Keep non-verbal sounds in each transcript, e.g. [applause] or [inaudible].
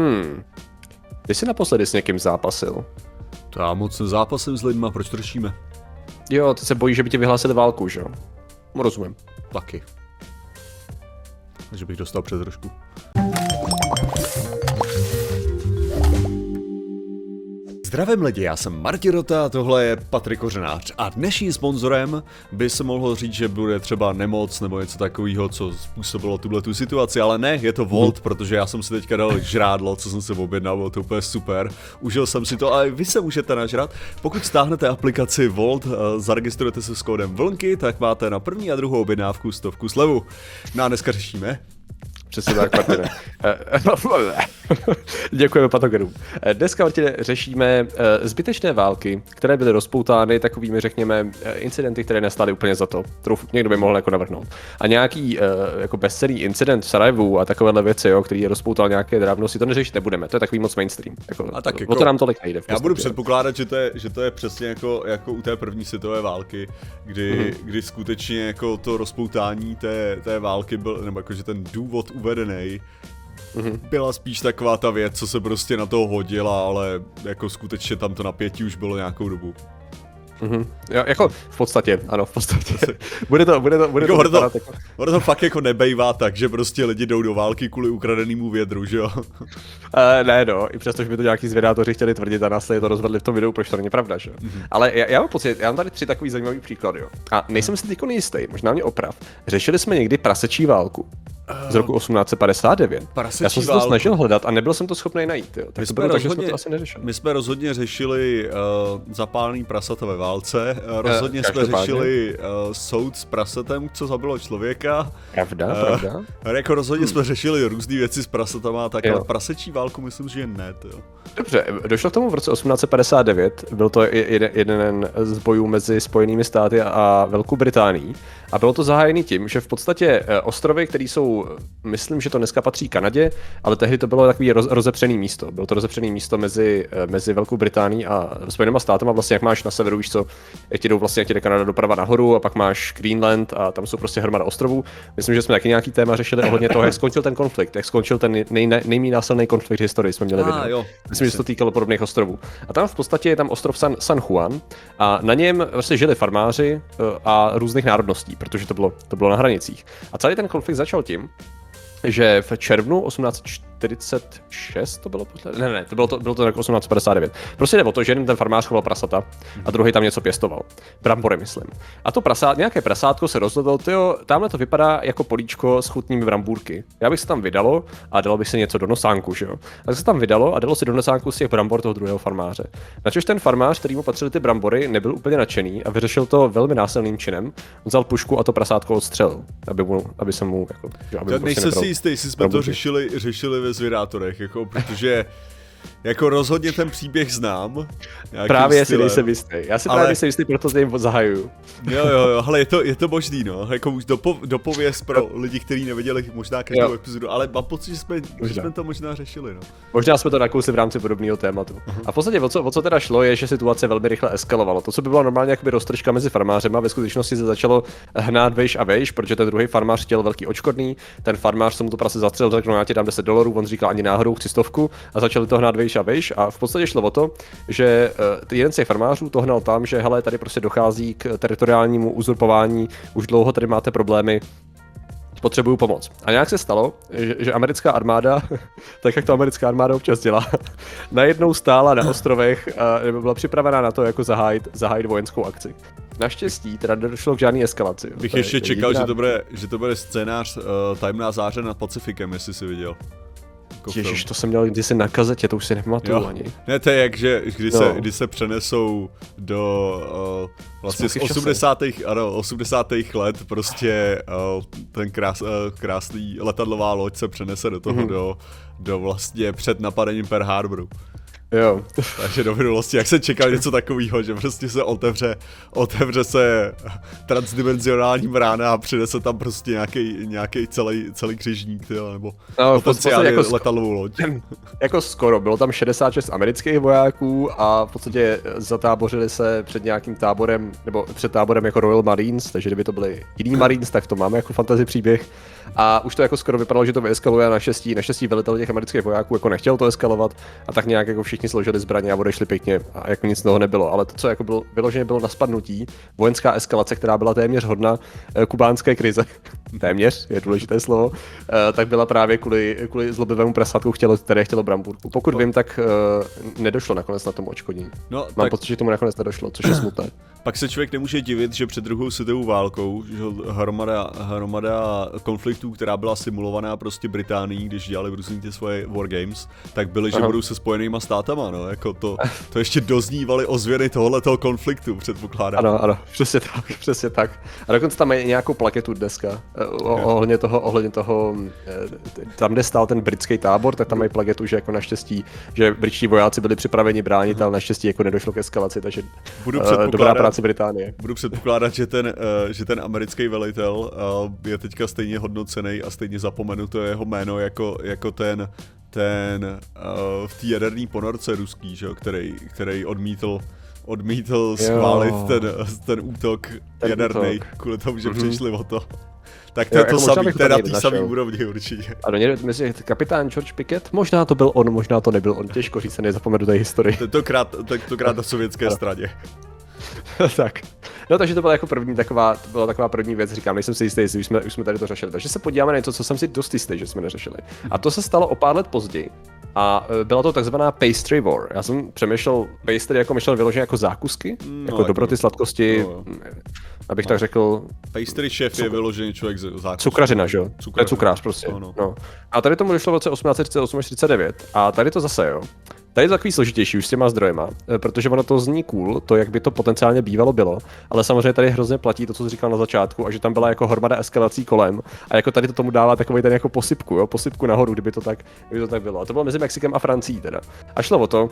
Hmm. Ty jsi naposledy s někým zápasil? To já moc nezápasím s lidma, proč to řešíme? Jo, ty se bojíš, že by ti vyhlásili válku, že jo? Rozumím. Taky. Takže bych dostal přes trošku. Zdravím lidi, já jsem Martin Rota, tohle je Patrik Kořenář a dnešním sponzorem by se mohlo říct, že bude třeba nemoc nebo něco takového, co způsobilo tuhle tu situaci, ale ne, je to Volt, mm. protože já jsem si teďka dal žrádlo, co jsem si objednal, bylo to úplně super, užil jsem si to a vy se můžete nažrat. Pokud stáhnete aplikaci Volt, eh, zaregistrujete se s kódem VLNky, tak máte na první a druhou objednávku stovku slevu. No a dneska řešíme Přesně tak, Martine. [laughs] [laughs] Děkujeme patogenům. Dneska, Martine, řešíme eh, zbytečné války, které byly rozpoutány takovými, řekněme, eh, incidenty, které nestály úplně za to. kterou někdo by mohl jako navrhnout. A nějaký eh, jako bezcený incident v Sarajevu a takovéhle věci, jo, který rozpoutal nějaké drávnosti, to neřešit nebudeme. To je takový moc mainstream. Jako, a tak jako, o to nám tolik nejde. Já budu předpokládat, že to je, že to je přesně jako, jako u té první světové války, kdy, mm-hmm. kdy skutečně jako to rozpoutání té, té války byl, nebo jako, že ten důvod uvedený mm-hmm. byla spíš taková ta věc, co se prostě na to hodila, ale jako skutečně tam to napětí už bylo nějakou dobu. Mm-hmm. Jo, jako v podstatě, ano, v podstatě. bude to, bude to, bude jako to, to, jako... ono to fakt jako nebejvá tak, že prostě lidi jdou do války kvůli ukradenému vědru, že jo? Uh, [laughs] ne, no, i přesto, že by to nějaký zvědátoři chtěli tvrdit a následně to rozvedli v tom videu, proč to není pravda, že? Mm-hmm. Ale já, já, mám pocit, já mám tady tři takový zajímavý příklady, jo. A nejsem si teď jistý, možná mě oprav. Řešili jsme někdy prasečí válku z roku 1859. Já jsem se to snažil hledat a nebyl jsem to schopný najít. Jo. Tak my, to jsme rozhodně, jsme to asi neřešili. my jsme rozhodně řešili uh, zapálený prasata ve válce, uh, rozhodně uh, jsme řešili uh, soud s prasatem, co zabilo člověka. Pravda, uh, pravda. [laughs] Jako rozhodně hmm. jsme řešili různé věci s prasatama, tak jo. ale prasečí válku myslím, že ne. Jo. Dobře, došlo k tomu v roce 1859, byl to jeden, jeden z bojů mezi Spojenými státy a Velkou Británií a bylo to zahájené tím, že v podstatě ostrovy, které jsou myslím, že to dneska patří Kanadě, ale tehdy to bylo takový roz, rozepřený místo. Bylo to rozepřený místo mezi, eh, mezi Velkou Británií a Spojenými státy. A vlastně jak máš na severu, víš co, jak ti jdou vlastně, jak ti jde Kanada doprava nahoru a pak máš Greenland a tam jsou prostě hromada ostrovů. Myslím, že jsme taky nějaký téma řešili ohledně toho, jak skončil ten konflikt, jak skončil ten nej, nej, nejméně násilný konflikt v historii, jsme měli ah, video. Myslím, že se to týkalo podobných ostrovů. A tam v podstatě je tam ostrov San, San Juan a na něm vlastně žili farmáři eh, a různých národností, protože to bylo, to bylo na hranicích. A celý ten konflikt začal tím, že v červnu 1846 to bylo posled... Ne, ne, to bylo to, bylo to jako 1859. Prostě jde o to, že jeden ten farmář choval prasata a druhý tam něco pěstoval. Brambory, myslím. A to prasát, nějaké prasátko se rozhodlo, jo, tamhle to vypadá jako políčko s chutnými brambůrky. Já bych se tam vydalo a dalo by se něco do nosánku, že jo. Tak se tam vydalo a dalo si do nosánku z těch brambor toho druhého farmáře. Načež ten farmář, který mu patřili ty brambory, nebyl úplně nadšený a vyřešil to velmi násilným činem. Vzal pušku a to prasátko odstřelil, aby, mu, aby se mu jako, aby to prostě si jistý, jestli jsme to řešili, řešili ve zvědátorech, jako, protože jako rozhodně ten příběh znám. Právě si nejsem jistý. Já si ale... právě nejsem jistý, proto se jim zahajuju. Jo, jo, jo, [laughs] ale je to, je to možný, no. Jako už dopo, dopověz pro lidi, kteří neviděli možná každou jo. epizodu, ale mám pocit, že jsme, že jsme to možná řešili, no. Možná jsme to nakousli v rámci podobného tématu. Uh-huh. A v podstatě o co, o co teda šlo, je, že situace velmi rychle eskalovala. To, co by bylo normálně jakoby roztržka mezi farmářem a ve skutečnosti se začalo hnát vejš a vejš, protože ten druhý farmář chtěl velký očkodný, ten farmář se mu to prase zastřelil, řekl, no já ti dám 10 dolarů, on říkal ani náhodou chci stovku a začali to hnát vejš a vejš a v podstatě šlo o to, že uh, jeden z těch farmářů to hnal tam, že hele, tady prostě dochází k teritoriálnímu uzurpování, už dlouho tady máte problémy, potřebuju pomoc. A nějak se stalo, že, že americká armáda, [laughs] tak jak to americká armáda občas dělá, [laughs] najednou stála na ostrovech a nebo byla připravená na to, jako zahájit, zahájit vojenskou akci. Naštěstí teda došlo k žádné eskalaci. Bych ještě čekal, že to, bude, že to bude scénář uh, Tajemná záře nad Pacifikem, jestli si viděl. Jako Ježiš, to jsem měl kdysi na kazetě, to už si nepamatuju ani. Ne, to je jak, že když, no. se, když se přenesou do uh, vlastně z 80. Ano, 80. let prostě uh, ten krás, uh, krásný letadlová loď se přenese do toho, mm-hmm. do, do vlastně před napadením Pearl Harboru. Jo. Takže do minulosti, jak se čekal něco takového, že prostě se otevře, otevře se transdimenzionální brána a přinese tam prostě nějaký, nějaký celý, celý křižník, tyjo, nebo no, potenciálně jako letadlovou loď. [clears throat] Jako skoro, bylo tam 66 amerických vojáků a v podstatě zatábořili se před nějakým táborem, nebo před táborem jako Royal Marines, takže kdyby to byly jiný [clears throat] Marines, tak to máme jako fantasy příběh A už to jako skoro vypadalo, že to vyeskaluje a naštěstí, naštěstí velitel těch amerických vojáků jako nechtěl to eskalovat a tak nějak jako všichni složili zbraně a odešli pěkně a jako nic toho nebylo. Ale to, co jako bylo, vyloženě bylo na spadnutí, vojenská eskalace, která byla téměř hodna eh, kubánské krize, [laughs] téměř, je důležité slovo, eh, tak byla právě kvůli, kvůli zlobivému prasátku, chtělo, které chtělo Bramburku. Pokud vím, tak uh, nedošlo nakonec na tomu očkodní. No, Mám tak... pocit, že tomu nakonec nedošlo, což je smutné. [clears throat] Pak se člověk nemůže divit, že před druhou světovou válkou, že hromada, hromada konfliktů, která byla simulovaná prostě Británií, když dělali různý ty svoje wargames, tak byly, že Aha. budou se spojenýma státama, no, jako to, to ještě doznívali ozvěny tohoto konfliktu, předpokládám. Ano, ano, přesně tak, [laughs] přesně tak. A dokonce tam je nějakou plaketu dneska, eh, ohledně toho, ohledně toho, eh, tam, kde stál ten britský tábor, tak tam mají plaketu, že jako naštěstí, že britští vojáci byli připraveni bránit, ale naštěstí jako nedošlo k eskalaci, takže Budu uh, dobrá práce Británie. Budu předpokládat, že ten, uh, že ten americký velitel uh, je teďka stejně hodnocený a stejně zapomenuto jeho jméno jako, jako ten, ten uh, v té jaderné ponorce ruský, že, který, který odmítl odmítl schválit ten, ten útok ten jaderný kvůli tomu, že mm-hmm. přišli o to. Tak to jo, je to jako samý, to je na té samé úrovni určitě. Ano, myslím, kapitán George Pickett, možná to byl on, možná to nebyl on, těžko říct, se nezapomenu té historii. Tentokrát, tentokrát na sovětské straně. [laughs] tak. No takže to byla jako první taková, to byla taková první věc, říkám, nejsem si jistý, jestli už jsme, už jsme tady to řešili. Takže se podíváme na něco, co jsem si dost jistý, že jsme neřešili. A to se stalo o pár let později. A e, byla to takzvaná pastry war. Já jsem přemýšlel, pastry jako myšlel vyloženě jako zákusky, no, jako, jako dobroty, sladkosti, no, abych no. tak řekl. Pastry šéf je vyložený člověk z zákusky. Cukrařina, že jo? Je cukrář prostě. No, no. no. A tady tomu došlo v roce 1838 49. A tady to zase, jo. Tady je takový složitější už s těma zdrojema, eh, protože ono to zní cool, to jak by to potenciálně bývalo bylo, ale samozřejmě tady hrozně platí to, co jsi říkal na začátku, a že tam byla jako hromada eskalací kolem a jako tady to tomu dává takový ten jako posypku, jo, posypku nahoru, kdyby to tak, kdyby to tak bylo. A to bylo mezi Mexikem a Francií teda. A šlo o to,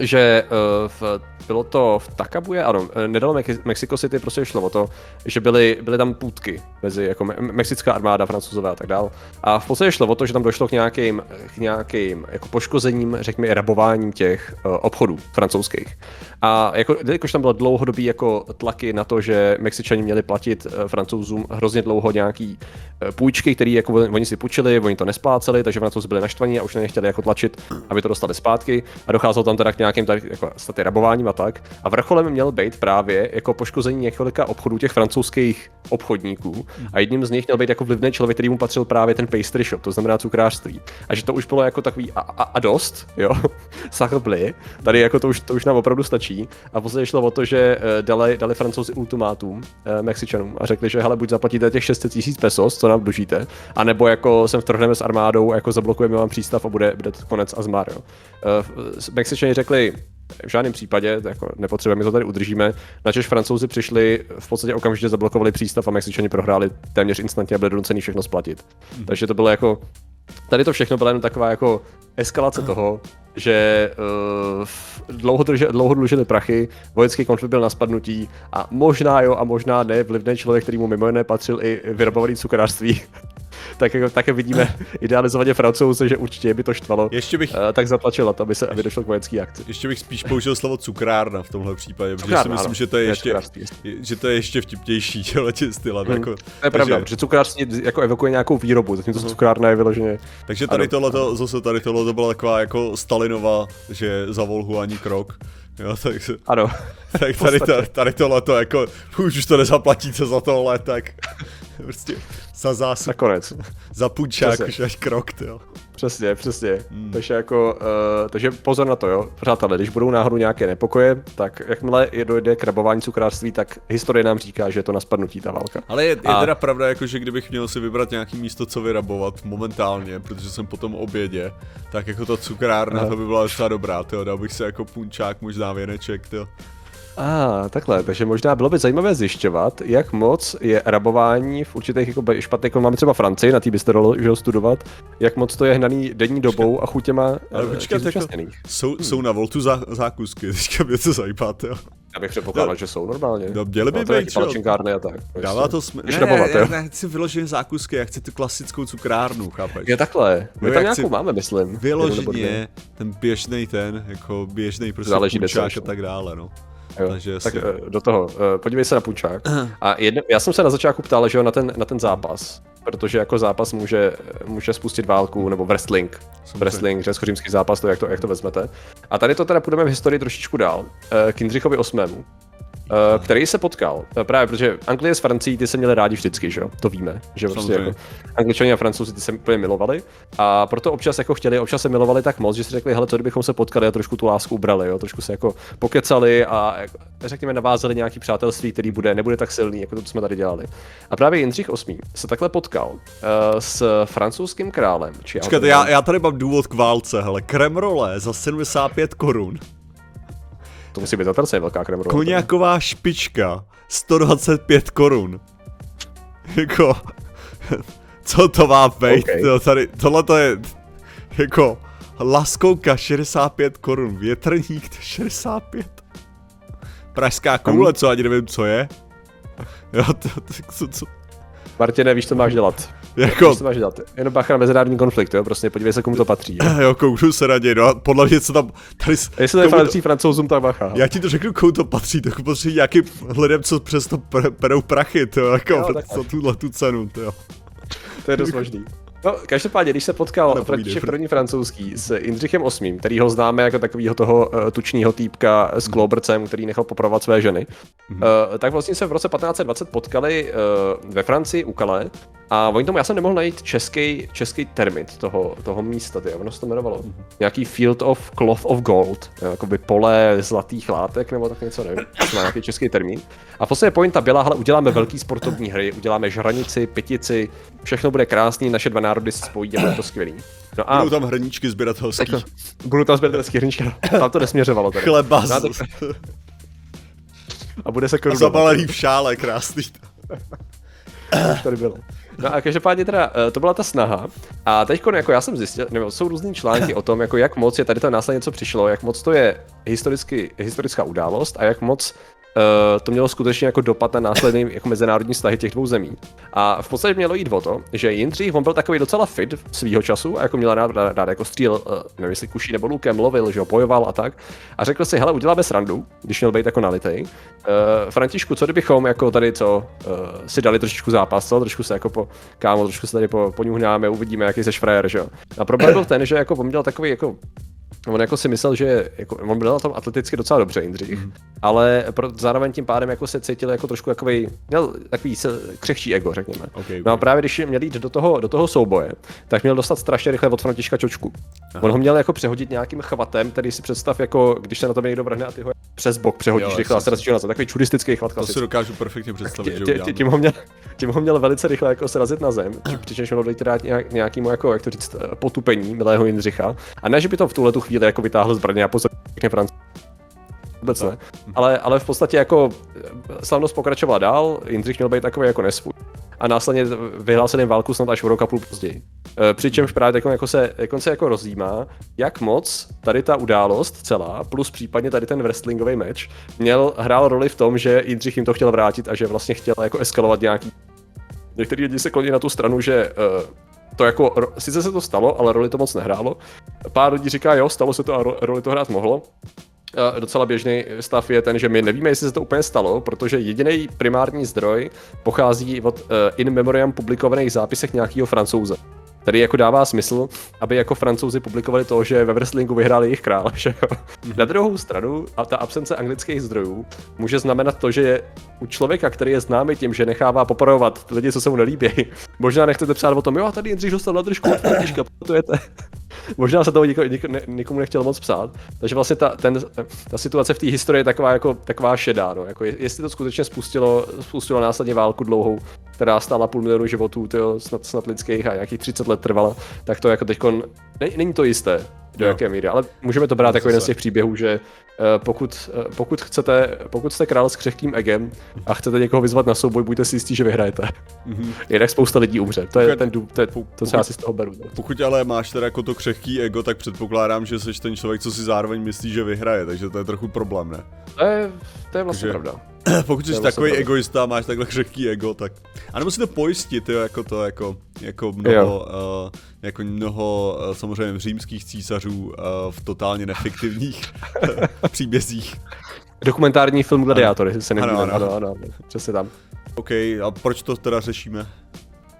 že uh, v, bylo to v Takabuje, ano, eh, nedalo Mexico City, prostě šlo o to, že byly, byly tam půdky mezi jako me- mexická armáda, francouzové a tak dál. A v podstatě šlo o to, že tam došlo k nějakým, k nějakým jako poškozením, řekněme, rabováním těch uh, obchodů francouzských. A jako, jakož tam bylo dlouhodobý jako tlaky na to, že Mexičani měli platit francouzům hrozně dlouho nějaký půjčky, které jako oni si půjčili, oni to nespláceli, takže francouzi byli naštvaní a už nechtěli jako tlačit, aby to dostali zpátky. A docházelo tam teda nějakým tady, jako staty rabováním a tak. A vrcholem měl být právě jako poškození několika obchodů těch francouzských obchodníků. A jedním z nich měl být jako vlivný člověk, který mu patřil právě ten pastry shop, to znamená cukrářství. A že to už bylo jako takový a, a, a dost, jo, [laughs] sachbli. Tady jako to už, to už nám opravdu stačí. A později šlo o to, že eh, dali, dali francouzi ultimátum eh, Mexičanům a řekli, že hele, buď zaplatíte těch 600 tisíc pesos, co nám dlužíte, anebo jako sem vtrhneme s armádou, jako zablokujeme vám přístav a bude, bude konec a zmar. Jo. Eh, Mexičani řekli, v žádném případě, jako nepotřebujeme, my to tady udržíme. Načež francouzi přišli, v podstatě okamžitě zablokovali přístav a Mexičani prohráli téměř instantně a byli donuceni všechno splatit. Mm. Takže to bylo jako, tady to všechno byla jen taková jako eskalace toho, že uh, dlouho, drže, dlouho dlužili prachy, vojenský konflikt byl na spadnutí a možná jo a možná ne, vlivný člověk, který mu mimo jiné patřil i vyrobovaný cukrářství, [laughs] tak jako, také vidíme [laughs] idealizovaně francouze, že určitě by to štvalo. Ještě bych... Uh, tak zatlačila to, aby, se, aby došlo k vojenské akci. Ještě bych spíš použil slovo cukrárna v tomhle případě, protože si myslím, ano, že to je ještě, že to je ještě vtipnější [laughs] tím stylem. Hmm. Jako, to je pravda, protože cukrářství jako evokuje nějakou výrobu, zatímco uh-huh. cukrárna je vyloženě... Takže tady tohle, zase tady tohle to byla taková jako Stalinova, že za Volhu ani krok. Jo, tak, ano. [laughs] Tak tady, to, tady tohle to jako, už to nezaplatíte za tohle, tak [laughs] prostě za zásuk. Nakonec. Za půjčák už až krok, jo. Přesně, přesně. Hmm. Takže jako, uh, takže pozor na to, jo. Přátelé, když budou náhodou nějaké nepokoje, tak jakmile je dojde k rabování cukrářství, tak historie nám říká, že je to na spadnutí ta válka. Ale je, je A... teda pravda, jako, že kdybych měl si vybrat nějaký místo, co vyrabovat momentálně, protože jsem potom obědě, tak jako to cukrárna, Aha. to by byla docela dobrá, jo. Dal bych si jako punčák, možná věneček, jo. A ah, takhle, takže možná bylo by zajímavé zjišťovat, jak moc je rabování v určitých jako špatných, jako máme třeba Francii, na tý byste dalo studovat, jak moc to je hnaný denní dobou a chutěma Ale eh, počkat, jako, jsou, hmm. jsou na Voltu zá, zákusky, [laughs] teďka mě to zajímá, jo. Já bych předpokládal, že jsou normálně. No, měli by být, palčinkárny a tak. Dává to smysl. Ne, rabovat, já, já, chci vyloženě zákusky, já chci tu klasickou cukrárnu, chápeš? Je takhle, my tam nějakou máme, myslím. Vyloženě ten běžný ten, jako běžný prostě Záleží a tak dále, no. Jo. Takže tak uh, do toho, uh, podívej se na půjčák. [clears throat] A jedno, já jsem se na začátku ptal, že jo, na ten, na ten zápas, protože jako zápas může, může spustit válku, nebo wrestling, Samozřejmě. wrestling, řecko-římský zápas, to jak, to jak to vezmete. A tady to teda půjdeme v historii trošičku dál, eh, k Jindřichovi VIII. Uh, který se potkal, uh, právě protože Anglie s Francií ty se měli rádi vždycky, že jo, to víme, že prostě jako Angličani a Francouzi ty se úplně milovali a proto občas jako chtěli, občas se milovali tak moc, že si řekli, hele, co kdybychom se potkali a trošku tu lásku ubrali, jo, trošku se jako pokecali a řekněme navázali nějaký přátelství, který bude, nebude tak silný, jako to, co jsme tady dělali. A právě Jindřich VIII se takhle potkal uh, s francouzským králem. Či Počkejte, já, já tady mám důvod k válce, hele. Kremrole za 75 korun. To musí být zatraceně velká kremrole. Koněková špička 125 korun. [laughs] Jako, [laughs] co to má být? OK. To tady, tohle to je, jako, laskouka 65 korun, větrník 65. Pražská koule, co ani nevím, co je. Jo, to, to, co, co, Martine, víš, co máš dělat. [laughs] jako, co máš dělat. Jenom bacha na mezinárodní konflikt, jo, prostě podívej se, komu to patří. Jo. [laughs] jo, kouknu se raději, no, a podle mě co tam, tady, jestli to patří francouzům, tak bacha. Já ti to řeknu, komu to patří, to patří nějakým lidem, co přesto pr- perou prachy, to jako Jo, tak za tuhle tu cenu, to jo. To je dost možný. No, každopádně, když se potkal František pr- první francouzský s Jindřichem VIII, který ho známe jako takového toho uh, tučního týpka s klobrcem, který nechal popravovat své ženy, uh, tak vlastně se v roce 1520 potkali uh, ve Francii u Calais a oni tomu, já jsem nemohl najít český, český termit toho, toho místa, ty, ono se to jmenovalo. Nějaký Field of Cloth of Gold, jo, jakoby pole zlatých látek nebo tak něco, nevím, to má nějaký český termín. A v podstatě pointa byla, hele, uděláme velký sportovní hry, uděláme žranici, pětici, všechno bude krásný, naše dva národy se spojí bude to skvělý. No a Budou tam hrníčky sběratelský, [laughs] jako, budu tam sběratelský hrníčky, tam to nesměřovalo tady. chleba No a, z... to, a bude se korunovat. zabalený v šále, krásný. tady bylo. No a každopádně teda eh, to byla ta snaha. A teď jako já jsem zjistil, nebo jsou různý články o tom, jako jak moc je tady to následně něco přišlo, jak moc to je historicky, historická událost a jak moc Uh, to mělo skutečně jako dopad na následný [laughs] jako mezinárodní vztahy těch dvou zemí. A v podstatě mělo jít o to, že Jindřich, on byl takový docela fit svýho času a jako měl rád, rád, rád jako stříl, uh, nevím jestli kuší nebo lukem, lovil, že jo, bojoval a tak. A řekl si, hele, uděláme srandu, když měl být jako nalitej. Uh, Františku, co kdybychom jako tady co uh, si dali trošičku zápas, co? trošku se jako po, kámo, trošku se tady po, poňuhnáme, uvidíme, jaký seš frajer, že jo. A problém byl ten, že jako on měl takový jako On jako si myslel, že jako, on byl na tom atleticky docela dobře, Jindřich, mm. ale pro, zároveň tím pádem jako se cítil jako trošku takový, měl takový se, křehčí ego, řekněme. Okay, No a právě když měl jít do toho, do toho souboje, tak měl dostat strašně rychle od Františka čočku. Aha. On ho měl jako přehodit nějakým chvatem, který si představ jako, když se na to někdo vrhne a ty ho přes bok přehodíš rychle a srazíš na zem. Takový čudistický To klasický. si dokážu perfektně představit, že Tě- tě- udělám. tím, ho měl, tím ho měl velice rychle jako srazit na zem, přičemž měl dojít teda nějak, nějakému, jako, jak to říct, eh, potupení milého Jindřicha. A ne, že by to v tuhle tu chvíli jako vytáhl zbraně a posadil Franc. Vůbec ne. Ale, ale v podstatě jako eh, slavnost pokračovala dál, Jindřich měl být takový jako nesvůj. A následně vyhlásil válku snad až o rok a půl později. Eh, Přičemž právě jako se, jako se jako rozjímá, jak moc tady ta událost celá, plus případně tady ten wrestlingový match, měl, hrál roli v tom, že Jindřich jim to chtěl vrátit a že vlastně chtěl jako eskalovat nějaký Některý lidi se kloní na tu stranu, že uh, to jako, sice se to stalo, ale roli to moc nehrálo. Pár lidí říká, jo, stalo se to a ro- roli to hrát mohlo. Docela běžný stav je ten, že my nevíme, jestli se to úplně stalo, protože jediný primární zdroj pochází od uh, in memoriam publikovaných zápisech nějakého francouze. Tady jako dává smysl, aby jako francouzi publikovali to, že ve wrestlingu vyhráli jejich král, [laughs] že jo. Na druhou stranu, a ta absence anglických zdrojů může znamenat to, že u člověka, který je známý tím, že nechává poporovat lidi, co se mu nelíbí, [laughs] možná nechcete psát o tom, jo, a tady Jindřich dostal na držku Františka, [laughs] pamatujete? Možná se toho niko, niko, nikomu nechtěl moc psát. Takže vlastně ta, ten, ta situace v té historii je taková, jako, taková šedá. No. Jako, je- jestli to skutečně spustilo, spustilo následně válku dlouhou, která stála půl milionu životů, tyjo, snad, snad lidských a nějakých 30 let trvala, tak to jako teď ne, není to jisté, do Jo. jaké míry, ale můžeme to brát jako jeden z těch příběhů, že eh, pokud, eh, pokud chcete, pokud jste král s křehkým egem a chcete někoho vyzvat na souboj, buďte si jistí, že vyhrajete. Mhm. Jinak spousta lidí umře. To je Pokud- ten důvod, to, je, to co já si z toho beru. no. Pokud ale máš teda jako to křehký ego, tak předpokládám, že jsi ten člověk, co si zároveň myslí, že vyhraje, takže to je trochu problém, ne? To je, to je vlastně Takže- pravda. [clears throat] Pokud jsi takový vlastně egoista máš takhle křehký ego, tak... A nebo si to pojistit, jo, jako to, jako, jako mnoho, uh, jako mnoho uh, samozřejmě římských císařů uh, v totálně nefiktivních [laughs] [laughs] příbězích. Dokumentární film Gladiátory se Ano, nevíme, ano. ano, ano, ano, přesně tam. OK, a proč to teda řešíme?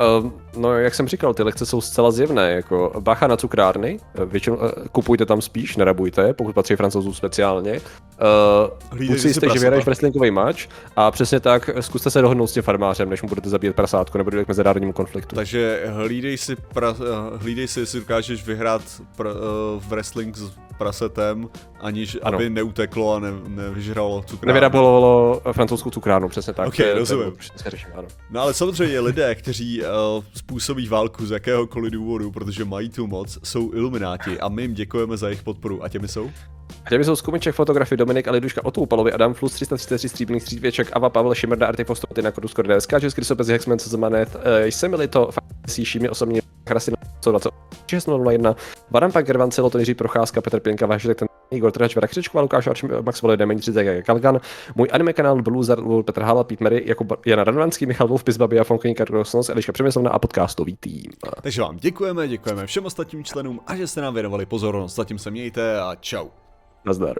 Uh, no, jak jsem říkal, ty lekce jsou zcela zjevné, jako bacha na cukrárny, většinou uh, kupujte tam spíš, nerabujte, pokud patří francouzům speciálně. Uh, buď si jistě, že vyhraješ wrestlingový match a přesně tak zkuste se dohodnout s tím farmářem, než mu budete zabíjet prasátko nebo dojde k mezinárodnímu konfliktu. Takže hlídej si, pra, hlídej si, jestli dokážeš vyhrát pra, uh, wrestling s prasetem, aniž ano. aby neuteklo a ne, nevyžralo cukrárnu. Nevyrabolovalo francouzskou cukrárnu, přesně tak. Ok, rozumím. No ale samozřejmě lidé, kteří uh, způsobí válku z jakéhokoliv důvodu, protože mají tu moc, jsou ilumináti a my jim děkujeme za jejich podporu. A těmi jsou? A těmi jsou Skumiček, fotografy Dominik a Liduška Otůpalovi, Adam Flus 333 stříbrných střívěček, Ava Pavel Šimrda, Arty Postoty na kodu Skor DSK, Český Krysopec, Hexman, Zemanet, jsem li to Síšími osobně Krasy 2601, Varan Pak Gervancelo, to Jiří Procházka, Petr Pěnka, Vážek, ten Igor Trhač, Vera Křičková, Lukáš Arč, Max Vole, Demen 30, Kalgan, můj anime kanál Blue Zar, Petr Hala, Pete Mary, Jakub Jana Radvanský, Michal Wolf, Pizbabi a Fonkoník, Rosnos, Eliška Přemyslovna a podcastový tým. Takže vám děkujeme, děkujeme všem ostatním členům a že jste nám věnovali pozornost. Zatím se mějte a čau. Nazdar.